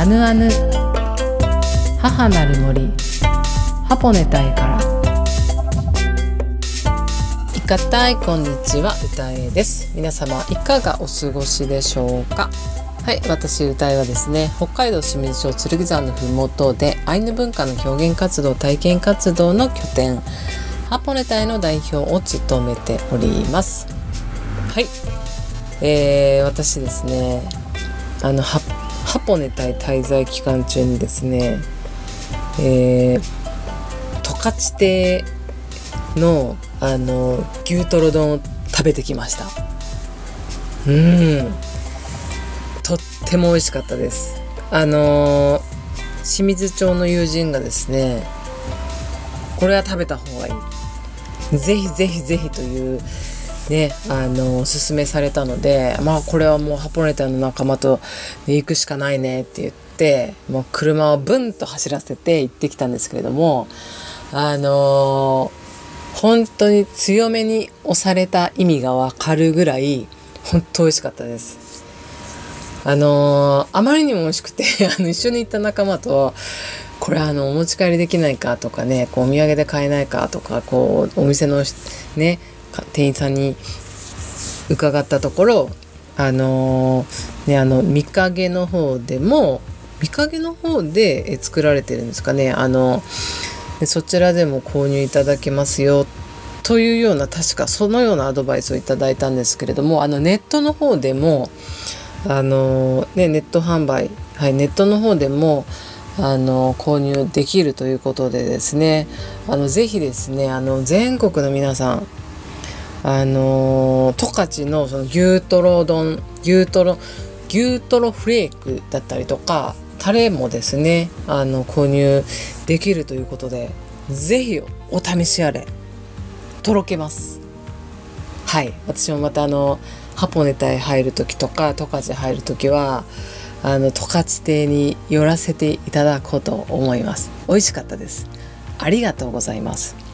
アヌアヌ。母なる森。ハポネタイから。いかたいこんにちは。歌えです。皆様いかがお過ごしでしょうか？はい私歌えはですね北海道清水町剣山のふもとでアイヌ文化の表現活動体験活動の拠点。ハポネタイの代表を務めております。はい、えー、私ですねあのハハポネタイ滞在期間中にですね、えー、十勝亭のあの牛トロ丼を食べてきました。うん。とっても美味しかったです。あの清水町の友人がですねこれは食べた方がいい。ぜひぜひぜひというね、あのおすすめされたのでまあこれはもうハポネタの仲間と行くしかないねって言ってもう車をブンと走らせて行ってきたんですけれどもあの、本当に強めに押された意味がわかるぐらい本当美味しかったです。あの、あまりにも美味しくて あの一緒に行った仲間とこれあのお持ち帰りできないかとかねこうお土産で買えないかとかこうお店のね店員さんに伺ったところあのー、ねあの見影の方でも見影の方で作られてるんですかね。あのそちらでも購入いただけますよというような確かそのようなアドバイスをいただいたんですけれどもあのネットの方でもあの、ね、ネット販売、はい、ネットの方でもあの購入できるということでですねあのぜひですねあの全国の皆さんあの十勝のその牛トロ丼牛トロ牛トロフレークだったりとかタレもですねあの購入できるということで是非お試しあれとろけます。はい。私もまたあのハポネタへ入る時とか十勝入る時はあの十勝亭に寄らせていただこうと思います。美味しかったです。ありがとうございます。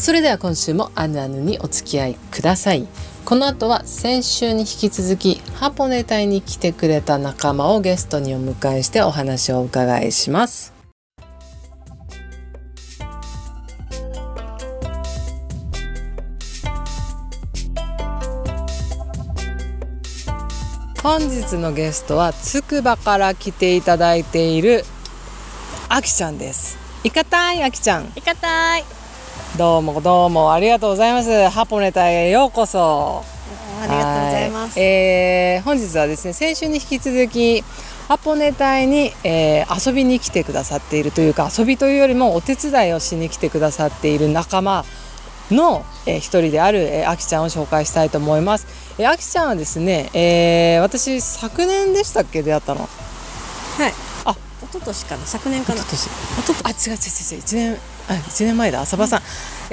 それでは今週もあぬあぬにお付き合いください。この後は先週に引き続きハポネ隊に来てくれた仲間をゲストにお迎えしてお話をお伺いします。本日のゲストはつくばから来ていただいているあきちゃんです。いかたいあきちゃん。いかたい。どうもどうもありがとうございますハポネタへようこそありがとうございます、えー、本日はですね先週に引き続きハポネタに、えー、遊びに来てくださっているというか遊びというよりもお手伝いをしに来てくださっている仲間の、えー、一人である、えー、あきちゃんを紹介したいと思います。えー、あきちゃんはですね、えー、私昨年でしたっけ？出会ったの。はい。あ、一昨年かな？昨年かな？一昨年。あ、違う違う違う一年あ1年前だ。浅場さん、う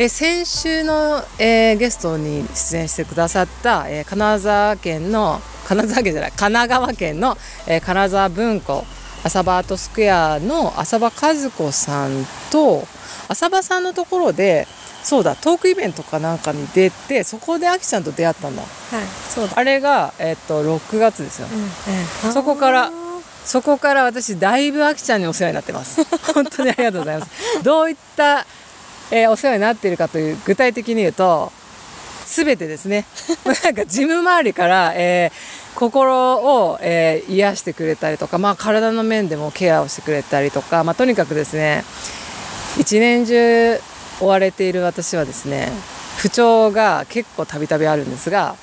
ん、え先週の、えー、ゲストに出演してくださった、えー、金沢県の金沢県じゃない神奈川県の、えー、金沢文庫浅場アートスクエアの浅場和子さんと浅場さんのところでそうだトークイベントかなんかに出てそこであきちゃんと出会ったんだ、はい、そうだ。あれが、えっと6月ですよ、うん、そこからそこから私だいぶあきちゃんにお世話になってます。本当にありがとうございます。どういった、えー、お世話になっているかという具体的に言うと全てですね。なんか事務周りから、えー、心を、えー、癒してくれたりとか、まあ、体の面でもケアをしてくれたりとか、まあ、とにかくですね一年中追われている私はですね不調が結構たびたびあるんですが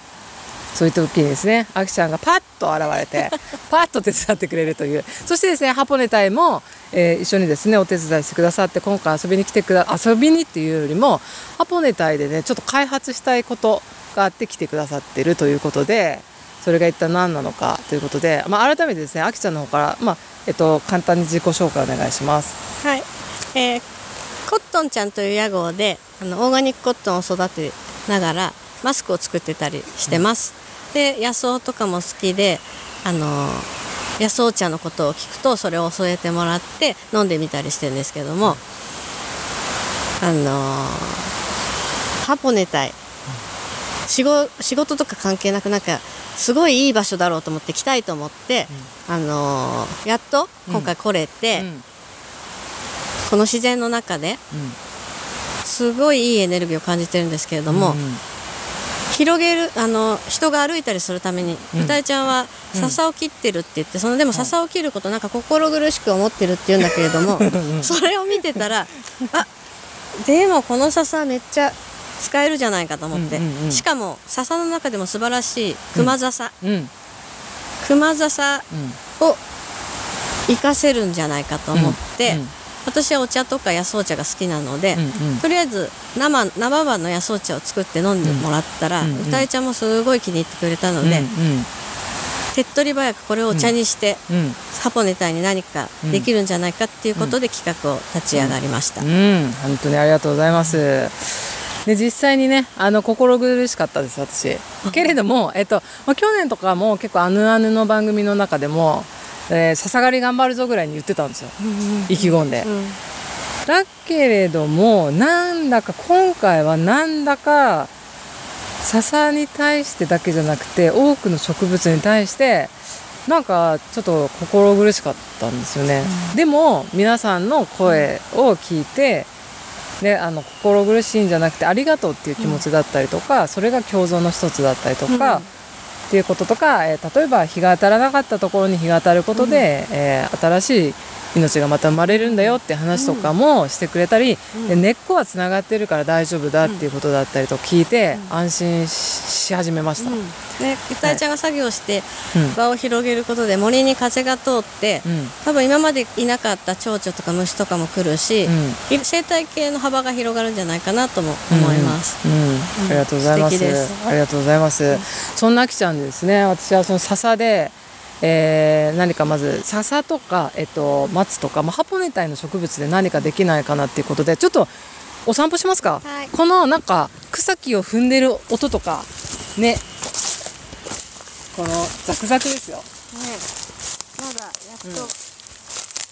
そういった時にですねあきちゃんがパッと現れて パッと手伝ってくれるというそしてですねハポネタイも、えー、一緒にですねお手伝いしてくださって今回遊びに来てくだ遊びにっていうよりもハポネタイでねちょっと開発したいことがあって来てくださってるということでそれが一体何なのかということで、まあ、改めてですねあきちゃんの方から、まあえっと、簡単に自己紹介お願いします。はい、えー、コットンちゃんという屋号であのオーガニックコットンを育てながらマスクを作ってたりしてます。うんで野草とかも好きであの野草茶のことを聞くとそれを添えてもらって飲んでみたりしてるんですけどもあのハポネタイ。仕事仕事とか関係なくなんかすごいいい場所だろうと思って来たいと思って、あのーやっと今回来れて、うん。この自然の中でうん。すごいいいエネルギーを感じてるんですけれども、うん広げるあの人が歩いたりするために、うん。歌いちゃんは笹を切ってるって言ってそのでも笹を切ることなんか心苦しく思ってるって言うんだけれどもそれを見てたらあでもこの笹めっちゃ使えるじゃないかと思って、うんうんうん。しかも笹の中でも素晴らしい熊笹、うん。うん。熊笹を活かせるんじゃないかと思って、うん私はお茶とか野草茶が好きなので、うんうん。とりあえず生生葉の野草茶を作って飲んでもらったら、うんうん。うん歌いちゃんもすごい気に入ってくれたので、手っ取り早くこれをお茶にして、うん。うん。ハポネタイに何かできるんじゃないかっていうことで企画を立ち上がりました。うん、本当にありがとうございます。で実際にねあの心苦しかったです私。けれども、えっとまあ、去年とかも結構「あぬあぬ」の番組の中でも「えー、笹狩り頑張るぞ」ぐらいに言ってたんですよ。意気込んで。うん。だけれどもなんだか今回はなんだか笹に対してだけじゃなくて多くの植物に対してなんかちょっと心苦しかったんですよね、でも皆さんの声を聞いてであの心苦しいんじゃなくてありがとうっていう気持ちだったりとか、それが共存の一つだったりとか、うんっていうこととか、えー例えば日が当たらなかったところに日が当たることで、えー新しい命がまた生まれるんだよって話とかもしてくれたり、うん。で根っこはつながってるから大丈夫だっていうことだったりと聞いて、安心しし始めました。うん。ね、歌いちゃんが作業してうん。場を広げることで森に風が通って、うん。多分今までいなかった蝶々とか虫とかも来るし、うん。生態系の幅が広がるんじゃないかなとも思います。ありがとうございます。素敵です。ありがとうございます。そんなあきちゃんですね。私はその笹で、えー何かまず笹とかえっと松とか、まあ、ハポネタイの植物で何かできないかなっていうことでちょっとお散歩しますか。はいこのなんか草木を踏んでる音とかね、このザクザクですよ。ね、まだやっと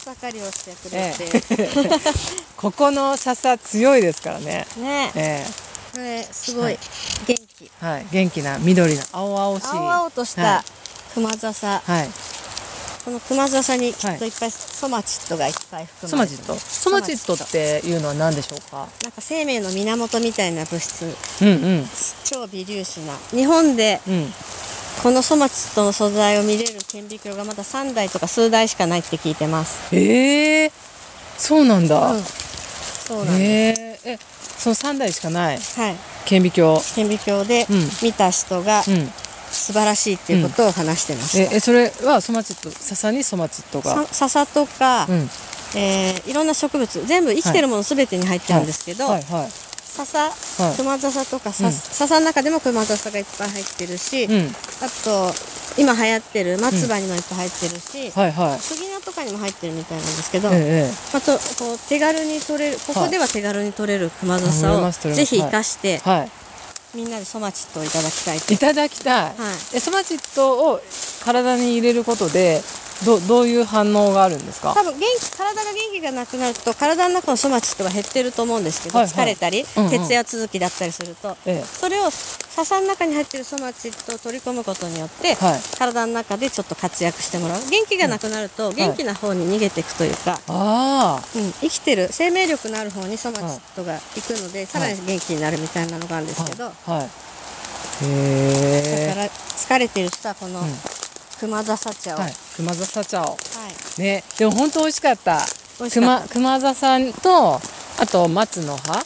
草刈りをしてくえれて、ここの笹強いですからね。ね、えこれすごい元気。ーはい、元気な緑の青々しい。青々としはた熊笹、はい。この熊笹にきはいっといっぱいソマチッドがいっぱい含ソマチット。まれてるソマチットっていうのは何でしょうか？なんか生命の源みたいな物質うんうん超微粒子な日本でうん。このソマチッドの素材を見れる顕微鏡がまだ3台とか数台しかないって聞いてますええそうなんだ。うんそうなんです、えええ、その三台しかないはい顕微鏡。顕微鏡でうん見た人がうん。素晴らしいっていうことを話してました、え、え、それはソマチット、笹にソマチットが？さ笹とか、うん。えーいろんな植物全部生きてるもの全てに入っちゃうんですけど、はいはい。笹、はい熊笹とかさ、うん笹の中でも熊笹がいっぱい入ってるし、うん。あと今流行ってる松葉にもいっぱい入ってるし、はいはい。杉菜とかにも入ってるみたいなんですけど、ええあとこう手軽に取れるここでは手軽に取れる熊笹をぜひ生かして、えはい。みんなでソマチッドをいただきたいといただきたい。はいえ、ソマチットを体に入れることで、ど、どういう反応があるんですか？多分元気体が元気がなくなると体の中のソマチッドが減ってると思うんですけど、はいはい。疲れたり、うんうん。徹夜続きだったりすると、ええ。それを笹の中に入ってるソマチッドを取り込むことによって、はい。体の中でちょっと活躍してもらう。元気がなくなると元気な方に逃げていくというか、ああ。うん、生きてる生命力のある方にソマチッドが行くので、さらに元気になるみたいなのがあるんですけど、はい。はい。だへから疲れてる人はこのん熊笹茶を、え。はい。熊笹茶を。はいね、でも本当美味しかった。美味しかった熊、熊笹と、あと松の葉。はい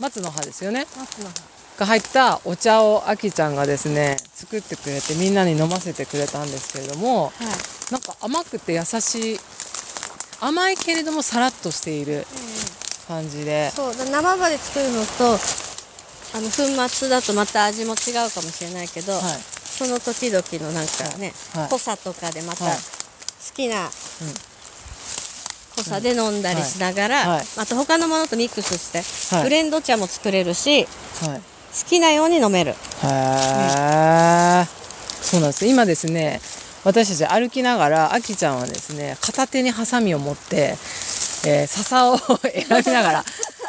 松の葉ですよね。松の葉が入ったお茶をあきちゃんがですね、作ってくれてみんなに飲ませてくれたんですけれども、はいなんか甘くて優しい。甘いけれどもさらっとしている感じで。そうだ生葉で作るのとあの粉末だとまた味も違うかもしれないけど、はい。その時々のなんかね、はい。濃さとかでまたはい。好きな濃さで飲んだりしながら、はい。はい。あと他のものとミックスして、はい。ブレンド茶も作れるし好はい。きなように飲める。へえ、そうなんです。今ですね私たち歩きながらあきちゃんはですね片手にハサミを持って、えー笹を 選びながら、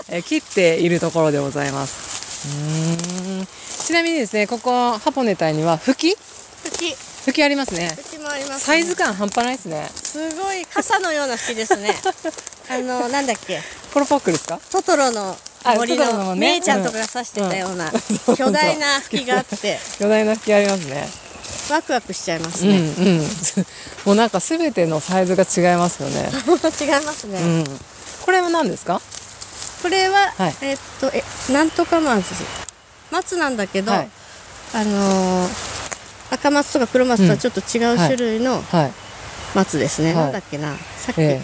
えー切っているところでございます。うーんちちなみにですねここハポネタイには吹き？吹き。吹きありますね。吹きもあります、ね、サイズ感半端ないですね。すごい傘のような吹きですね。あのなんだっけ？コロポックですか？トトロの森ののね。姉ちゃんとかが刺してたような 巨大な吹きがあって。巨大な吹きありますね。ワクワクしちゃいますうんうね、ん。もうなんか全てのサイズが違いますよね。違いますね、うん。これは何ですか？これは、はい。えっとえなんとか松松なんだけど、はい。あのー赤松とか黒松とはちょっと違う種類のはい。松ですね、はい。なんだっけな？さっきえ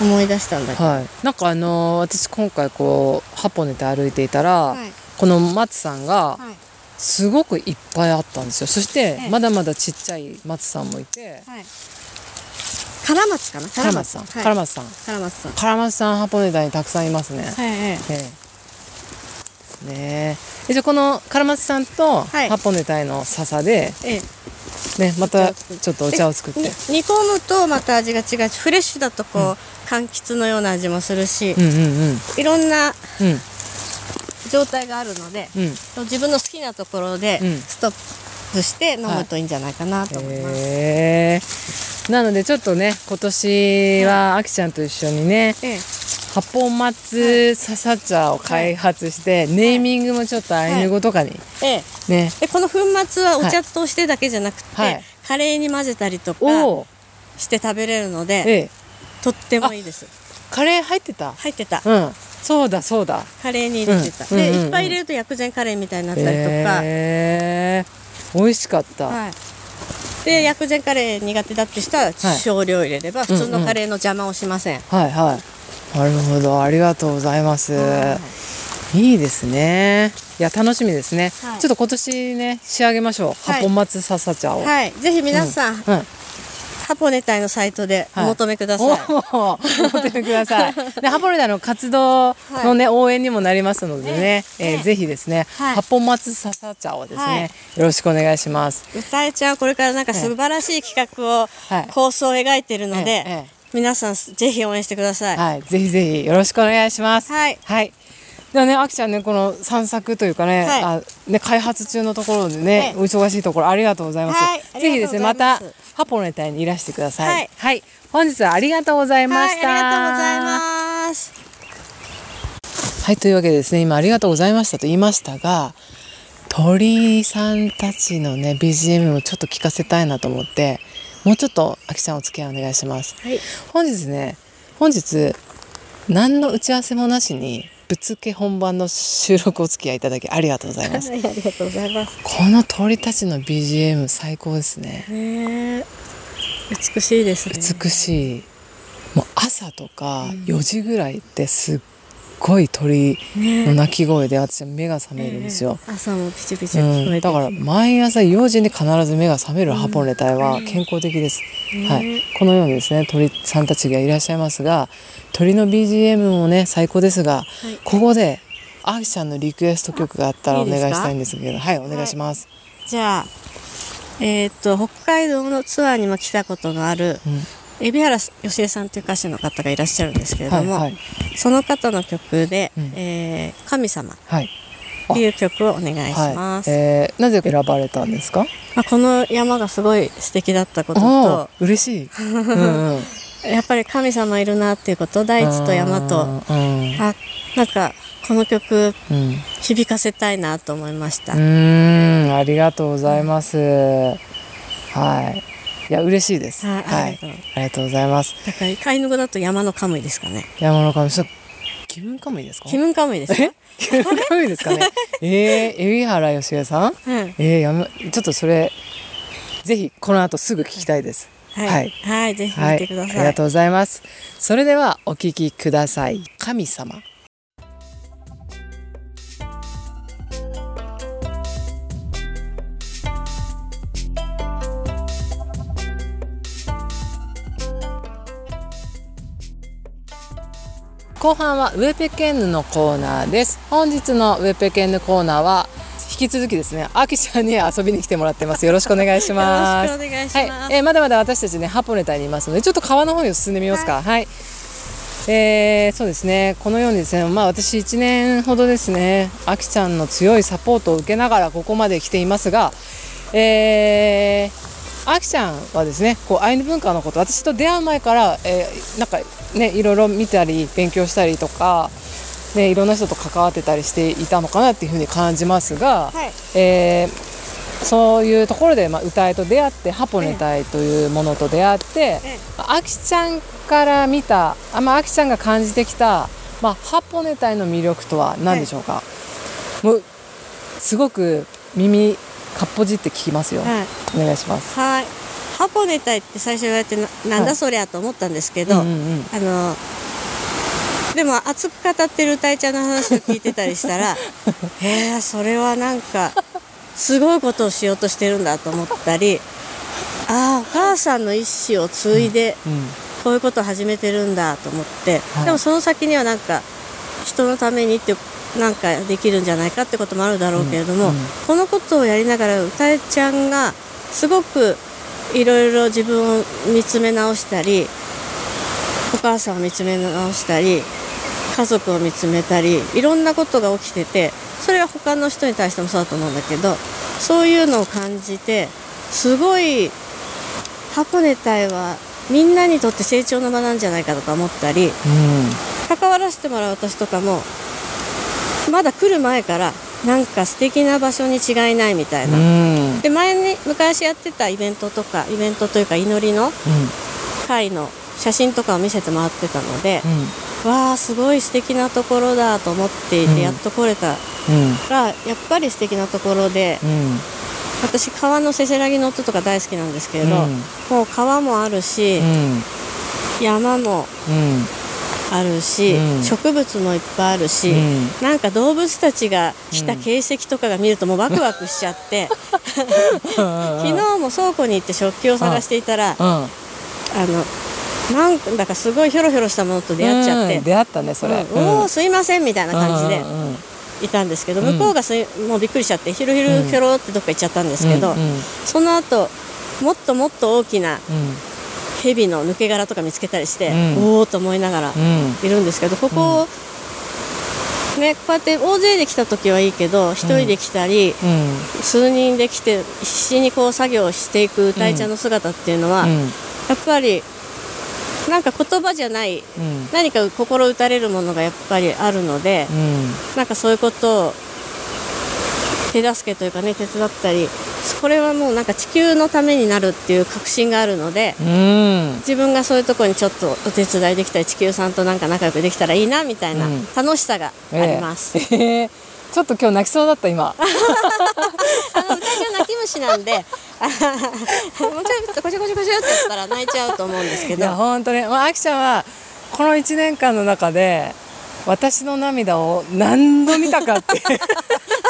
思い出したんだけど、えはい。なんかあのー私今回こうハポネで歩いていたら、はい。この松さんがはい。すごくいっぱいあったんですよ。そしてええ。まだまだちっちゃい松さんもいて。はい。カラマツかな？カラマツさん、はい。カラマツさん。カラマツさん。カラマツさんハポネタにたくさんいますね、はいはいええね。えじゃあこのカラマツさんとはい。ハポネタイの笹で、ええ。ね、またちょっとお茶を作って。に煮込むとまた味が違う。しフレッシュだとこう、柑橘のような味もするし、うんうんうん。いろんなうん。状態があるので、うん。自分の好きなところでうん。ストップして飲むといいんじゃないかなと思います。へえなのでちょっとね今年はあきちゃんと一緒にねええ。八本松笹茶を開発して、ネーミングもちょっとアイヌ語とかにええ。ね、でこの粉末はお茶としてだけじゃなくて、はい。カレーに混ぜたりとかして食べれるので、ええ。とってもいいです。カレー入ってた？入ってた。うん。そうだそうだ。カレーに入れてた、うんうん。うんうん。でいっぱい入れると薬膳カレーみたいになったりとか、へえ。美味しかった、はい、で薬膳カレー苦手だって人は少量入れれば普通のカレーの邪魔をしません、はいはい。なるほど。ありがとうございます、い。いですね。いや楽しみですね、はい。ちょっと今年ね仕上げましょう、はい。松笹茶を、はい、ぜひ皆さん、うんハポネタイのサイトでお求めください、おーお求めください。で、ハポネタの活動のね、応援にもなりますのでね、えーね。ぜひですね、はい。八本松笹茶をですね、はい。よろしくお願いします。歌えちゃんはこれからなんか素晴らしい企画を、はい。構想を描いているので、皆さんぜひ応援してください、はい、ぜひぜひよろしくお願いします。はい。はい。ではね、あきちゃんね、この散策というかね、はい。あね、開発中のところでね、ええお忙しいところありがとうございます。はいありがとうございます。ぜひですね、また、ハポネタにいらしてください。はいはい。本日はありがとうございまはい、した。ありがとうございますはい、というわけでですね、今ありがとうございましたと言いましたが、鳥さんたちのね、BGM をちょっと聞かせたいなと思って、もうちょっと、あきちゃんお付き合いお願いします。はい本日ね、本日、何の打ち合わせもなしに、ぶっつけ本番の収録お付き合いいただきありがとうございます。はいありがとうございますこの鳥たちの BGM 最高ですね。ねえ美しいですね美しい。もう朝とか4時ぐらいってすっごい鳥の鳴き声で私は目が覚めるんですよ。ええ朝もピチピチうん、聞こえて、だから毎朝4時に必ず目が覚めるハポネタイは健康的です、ね。はい、このようにですね鳥さんたちがいらっしゃいますが鳥の BGM もね最高ですが、い。ここであきちゃんのリクエスト曲があったらお願いしたいんですけど。はい。お願いします、じゃあえーっと北海道のツアーにも来たことがある、うん海老原芳恵さんという歌手の方がいらっしゃるんですけれども、はいはい。その方の曲で「うん。えー神様」はい。っていう曲をお願いします、はい。えーなぜ選ばれたんですか？まあ、この山がすごい素敵だったことおとー嬉しい、うんうん、やっぱり神様いるなっていうこと大地と山と。うん。あなんかこの曲うん。響かせたいなと思いました、うーん、ありがとうございます。はい。いや、嬉しいです。はいはい。ありがとうございます。だからアイヌ語だと山のカムイですかね山の神、それ気分カムイですか？気分カムイですかえ？気分カムイですかね？えー、海老原芳恵さん？うんえー、やめ、ちょっとそれ、ぜひ、この後すぐ聞きたいです。はい、はいはい、ぜひはい。見てください、ありがとうございます。それでは、お聞きください。神様。後半はウェペケンヌのコーナーです。本日のウェペケンヌコーナーは引き続きですねあきちゃんに遊びに来てもらってます。よろしくお願いします。よろしくお願いします。はい、えーまだまだ私たちねハポネタにいますのでちょっと川の方に進んでみますか。はい、えーそうですね。このようにですねまあ私1年ほどですねあきちゃんの強いサポートを受けながらここまで来ていますがえーあきちゃんはですねこうアイヌ文化のこと私と出会う前から、えーなんかねいろいろ見たり勉強したりとか、ね、いろんな人と関わってたりしていたのかなっていうふうに感じますが、はい。えーそういうところで、まあ、歌いと出会ってハポネタイというものと出会って、ええ。あきちゃんから見たあ,、まあ、あきちゃんが感じてきた、まあ、ハポネタイの魅力とは何でしょうか、もうすごく耳かっぽじって聞きますよ、はい。お願いします。はい。ハポネタイって最初言われてななんはいだそりゃと思ったんですけど、うんうんうん。あのでも熱く語ってる歌いちゃんの話を聞いてたりしたら へえそれはなんかすごいことをしようとしてるんだと思ったりああお母さんの意思を継いでうん。こういうことを始めてるんだと思って、はい。でもその先にはなんか人のためにってなんかできるんじゃないかってこともあるだろうけれども、うんうんこのことをやりながら歌えちゃんがすごくいろいろ自分を見つめ直したりお母さんを見つめ直したり家族を見つめたりいろんなことが起きててそれは他の人に対してもそうだと思うんだけどそういうのを感じてすごい箱根隊はみんなにとって成長の場なんじゃないかとか思ったり関わらせてもらう私とかもまだ来る前からなんか素敵な場所に違いないみたいうんな。うん。で前に昔やってたイベントとかイベントというか祈りの会の写真とかを見せてもらってたので、わあすごい素敵なところだと思っていて、うん。やっと来れた。うん。らやっぱり素敵なところでうん。私川のせせらぎの音とか大好きなんですけれど、うん。もう川もあるし、うん。山もうんあるし、うん。植物もいっぱいあるし、うん。なんか動物たちが来た形跡とかが見るともうワクワクしちゃって 昨日も倉庫に行って食器を探していたら、うん。あのなんだかすごいヒョロヒョロしたものと出会っちゃって。うん、出会ったねそれ、うん。おおすいませんみたいな感じで。うんうんうん。いたんですけど、うん。向こうがすいもうびっくりしちゃってヒュルヒュルヒョロってどっか行っちゃったんですけど、うんうん。その後もっともっと大きなうん蛇の抜け殻とか見つけたりして、うん。おおと思いながらうん。いるんですけどここ、ねこうやって大勢で来た時はいいけど一人で来たり、うん。数人で来て必死にこう作業をしていく歌いちゃんの姿っていうのは、うん。やっぱりなんか言葉じゃないうん。何か心打たれるものがやっぱりあるので、うん。なんかそういうことを手助けというかね手伝ったりこれはもうなんか地球のためになるっていう確信があるのでうん。自分がそういうところにちょっとお手伝いできたり地球さんとなんか仲良くできたらいいなみたいなうん。楽しさがあります。ええ。ええ。ちょっと今日泣きそうだった今。あの泣き虫なんであもうちょっとこちょこちょこちょってやったら泣いちゃうと思うんですけいやど本当ああきちゃんはこの1年間の中で私の涙を何度見たかって。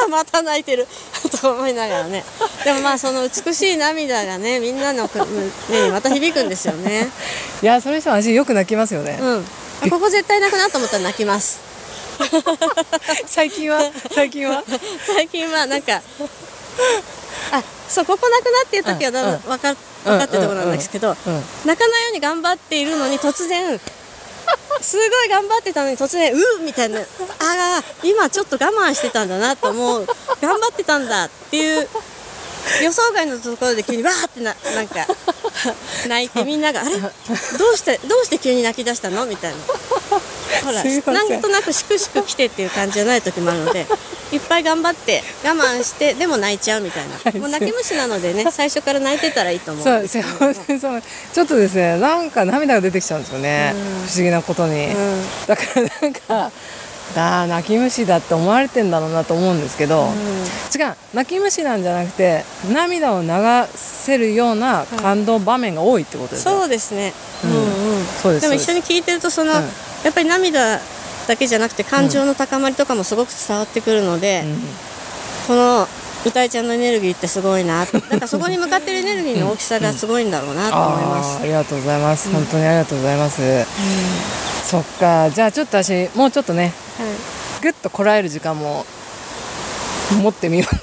あ また泣いてる。と思いながらね。でもまあその美しい涙がねみんなの目にまた響くんですよね。いやそれにしても私よく泣きますよね、うん。あここ絶対泣くなと思ったら泣きます。最近は？最近は？最近はなんかあそうここ泣くなっていう時は分か分かってるところなんですけど、うん。泣かないように頑張っているのに突然すごい頑張ってたのに突然「うっ!」みたいな「ああ今ちょっと我慢してたんだな」と思う頑張ってたんだっていう予想外のところで急にわーってななんか 泣いてみんなが「あれ？どうしてどうして急に泣き出したの?」みたいな。ほらなんとなくしくしく来てっていう感じじゃない時もあるので いっぱい頑張って我慢してでも泣いちゃうみたいな。もう泣き虫なのでね 最初から泣いてたらいいと思う。んそうですちょっとですねなんか涙が出てきちゃうんですよね、うん。不思議なことに、うん。だからなんかあー泣き虫だって思われてんだろうなと思うんですけど、違う泣き虫なんじゃなくて涙を流せるような感動場面が多いってことですよ、そうですね、うん。うんうん。そうです。でも一緒に聞いてるとその、うんやっぱり涙だけじゃなくて感情の高まりとかもすごく伝わってくるので、この歌いちゃんのエネルギーってすごいなだ からそこに向かってるエネルギーの大きさがすごいんだろうなと思います、あーありがとうございます、本当にありがとうございます、そっか。じゃあちょっと私もうちょっとねはい。ぐっとこらえる時間も持ってみようか。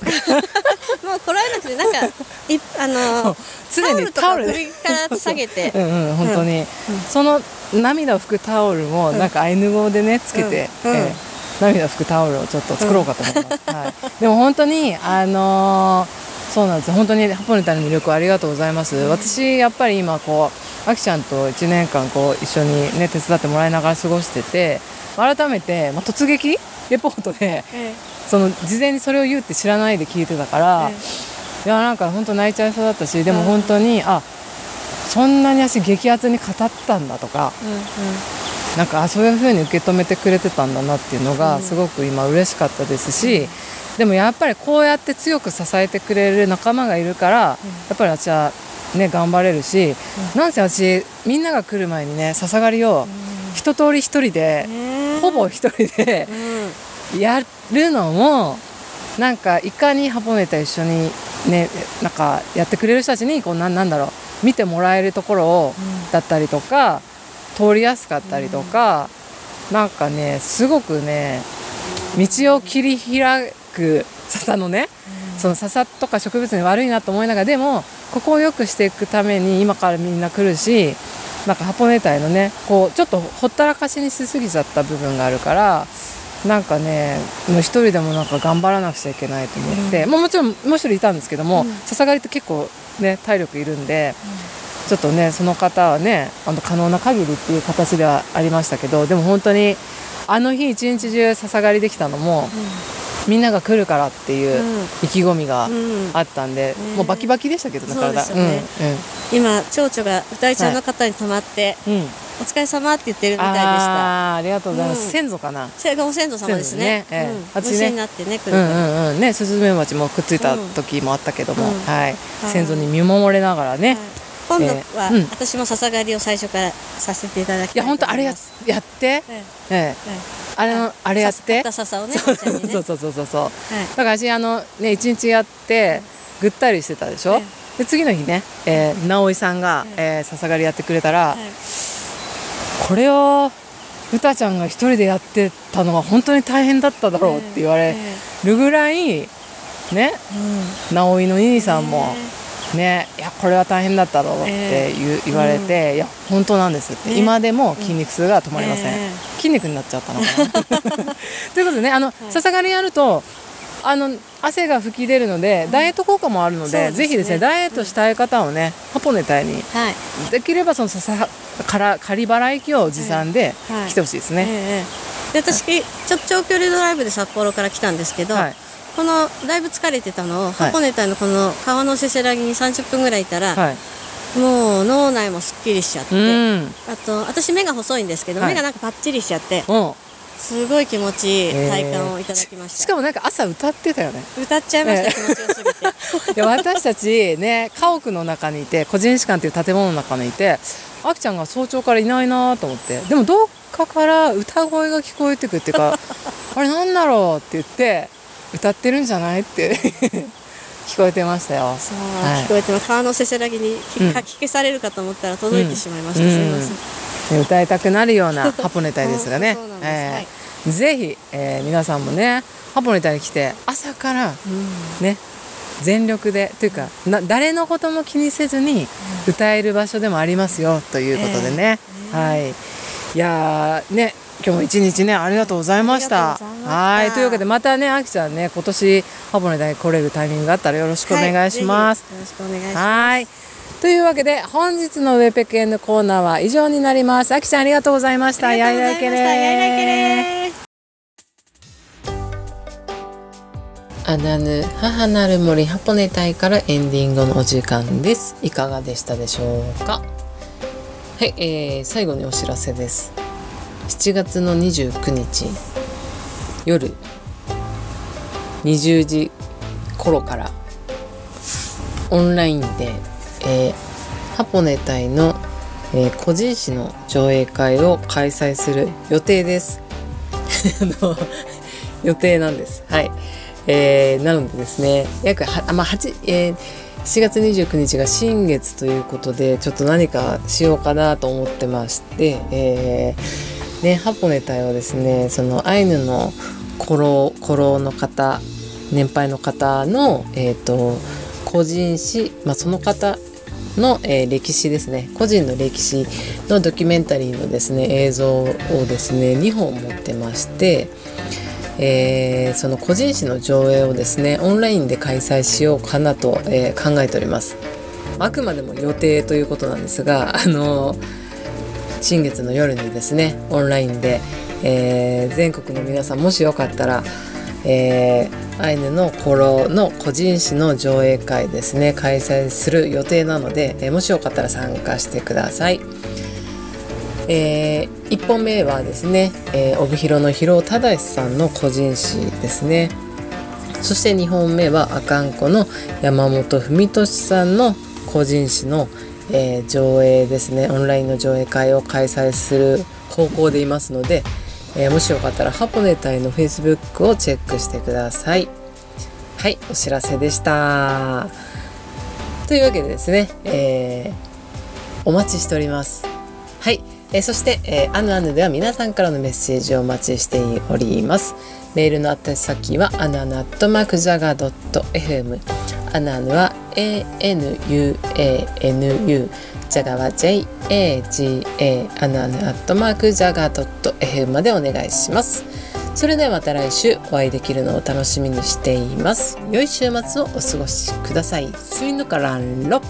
もうこらえなくてなんかいあの常にタオル首から下げて。うんうん本当に、その涙を拭くタオルもなんかアイヌ語でねつけて、うん。うん。えー涙を拭くタオルをちょっと作ろうかと思います、はい、でも本当にあのーそうなんです。本当にハポネタの魅力ありがとうございます、私やっぱり今こうあきちゃんと1年間こう一緒にね手伝ってもらいながら過ごしてて改めて、まあ、突撃レポートでえその事前にそれを言うって知らないで聞いてたから、えいやなんか本当泣いちゃいそうだったしでもうん本当に、あそんなに私激アツに語ったんだとかうんうん。なんかあそういう風に受け止めてくれてたんだなっていうのうん。がすごく今嬉しかったですし、でもやっぱりこうやって強く支えてくれる仲間がいるから、やっぱり私はね頑張れるし、なんせ私みんなが来る前にね笹刈りを一通り一人で、ねほぼ一人でうんやるのもなんかいかにハポネタ一緒にねなんかやってくれる人たちにこうなんなんだろう見てもらえるところを、だったりとか通りやすかったりとか、なんかねすごくね道を切り開く笹のね、その笹とか植物に悪いなと思いながらでもここを良くしていくために今からみんな来るしなんかハポネタイのねこうちょっとほったらかしにしすぎちゃった部分があるからなんかねもう一人でもなんか頑張らなくちゃいけないと思って、まあ、もちろんもう一人いたんですけども、うん。笹刈りって結構ね体力いるんで、ちょっとねその方はねあの可能な限りっていう形ではありましたけどでも本当にあの日一日中笹刈りできたのも、みんなが来るからっていううん。意気込みがうん。あったんで、ねもうバキバキでしたけどね体。今蝶々が歌いちゃんの方に泊まって、うん、うん、お疲れ様って言ってるみたいでした。あーありがとうございます、うん。先祖かな？それがご先祖様ですね。ね。ええ。うん。私ね。虫になってね来るうんうんうん。ねスズメバチもくっついた時もあったけども、うん。はい、い。先祖に見守れながらね、はい。今度は、私も笹刈りを最初からさせていただきいやたい本当あれややって、ええ。あれのあれやって。笹をね そうそうそうそうそう。はい。だから私あのね一日やってぐったりしてたでしょ、えで次の日ね、えー直井さんが、ええ。ー笹刈りやってくれたら、はいこれを歌ちゃんが一人でやってたのは本当に大変だっただろうって言われえるぐらいねえうん。直井の兄さんもねいやこれは大変だったろうってえ言,、言われて、いや本当なんですって、ね。今でも筋肉痛が止まりません、ええ。筋肉になっちゃったのかな。ということでねあの、笹刈りやるとあの汗が吹き出るので、ダイエット効果もあるのでですね。ぜひですねダイエットしたい方をね、ハポネタイにはい。できればその笹から仮払い機を持参ではい。来てほしいですね、ええで私ちょっと長距離ドライブで札幌から来たんですけど、はい。このだいぶ疲れてたのを、い。箱根タのこの川のせせらぎに30分ぐらいいたら、はい。もう脳内もすっきりしちゃって、うん。あと私目が細いんですけど、はい。目がなんかパッチリしちゃってうん。すごい気持ちいいえー体感をいただきました、しかもなんか朝歌ってたよね。歌っちゃいました、ええ気持ちよすぎて。いや私たちね家屋の中にいて個人士官っていう建物の中にいてあきちゃんが早朝からいないなと思って。でもどっかから歌声が聞こえてくるっていうか あれなんだろうって言って歌ってるんじゃないって 聞こえてましたよ。そう、はい。聞こえてます。川のせせらぎにうん。かき消されるかと思ったら届いてしまいました、うん。すいません、ね歌いたくなるようなハポネタイですがね。ぜひ、えー皆さんもねハポネタに来て朝からうん。ね全力でというかな誰のことも気にせずに歌える場所でもありますよということでね、はい。いやーね今日も一日ねありがとうございました。はい。というわけでまたねあきちゃんね今年ハポネタに来れるタイミングがあったらよろしくお願いします、はいよろしくお願いします。はい。というわけで本日のウェペケンのコーナーは以上になります。あきちゃんありがとうございました。ありがとうございました。やいらいけれアナヌ母なる森ハポネタイからエンディングのお時間です。いかがでしたでしょうか？はい、えー、最後にお知らせです。7月の29日夜20時頃からオンラインで、えーハポネタイの、えー個人誌の上映会を開催する予定です。あの予定なんです。はい。えーなのでですね。約は、まあ8えー7月29日が新月ということでちょっと何かしようかなと思ってまして、えーね、ハポネタイはですねそのアイヌの古老古老の方年配の方の、えーと、個人史、まあ、その方の、えー、歴史ですね。個人の歴史のドキュメンタリーのですね映像をですね2本持ってまして、えー、その個人史の上映をですねオンラインで開催しようかなと、えー、考えておりますあくまでも予定ということなんですが あの新月の夜にですねオンラインで、えー、全国の皆さんもしよかったら、え、アイヌの頃の個人誌の上映会ですね開催する予定なので、え、もしよかったら参加してください。えー、1本目はですね、えー、帯広の広尾忠さんの個人誌ですね。そして2本目は阿寒湖の山本文俊さんの個人誌の、えー、上映ですね。オンラインの上映会を開催する方向でいますので、えー、もしよかったらハポネ隊の Facebook をチェックしてください。はいお知らせでした。というわけでですね、えー、お待ちしております、えー、そして、えー、アヌアヌでは皆さんからのメッセージをお待ちしております。メールの宛先はアナナットマークジャガー .fm アナヌは ANUANU ジャガは JAGA アナヌアットマークジャガー .fm までお願いします。それではまた来週お会いできるのを楽しみにしています。良い週末をお過ごしください。スイヌカランロ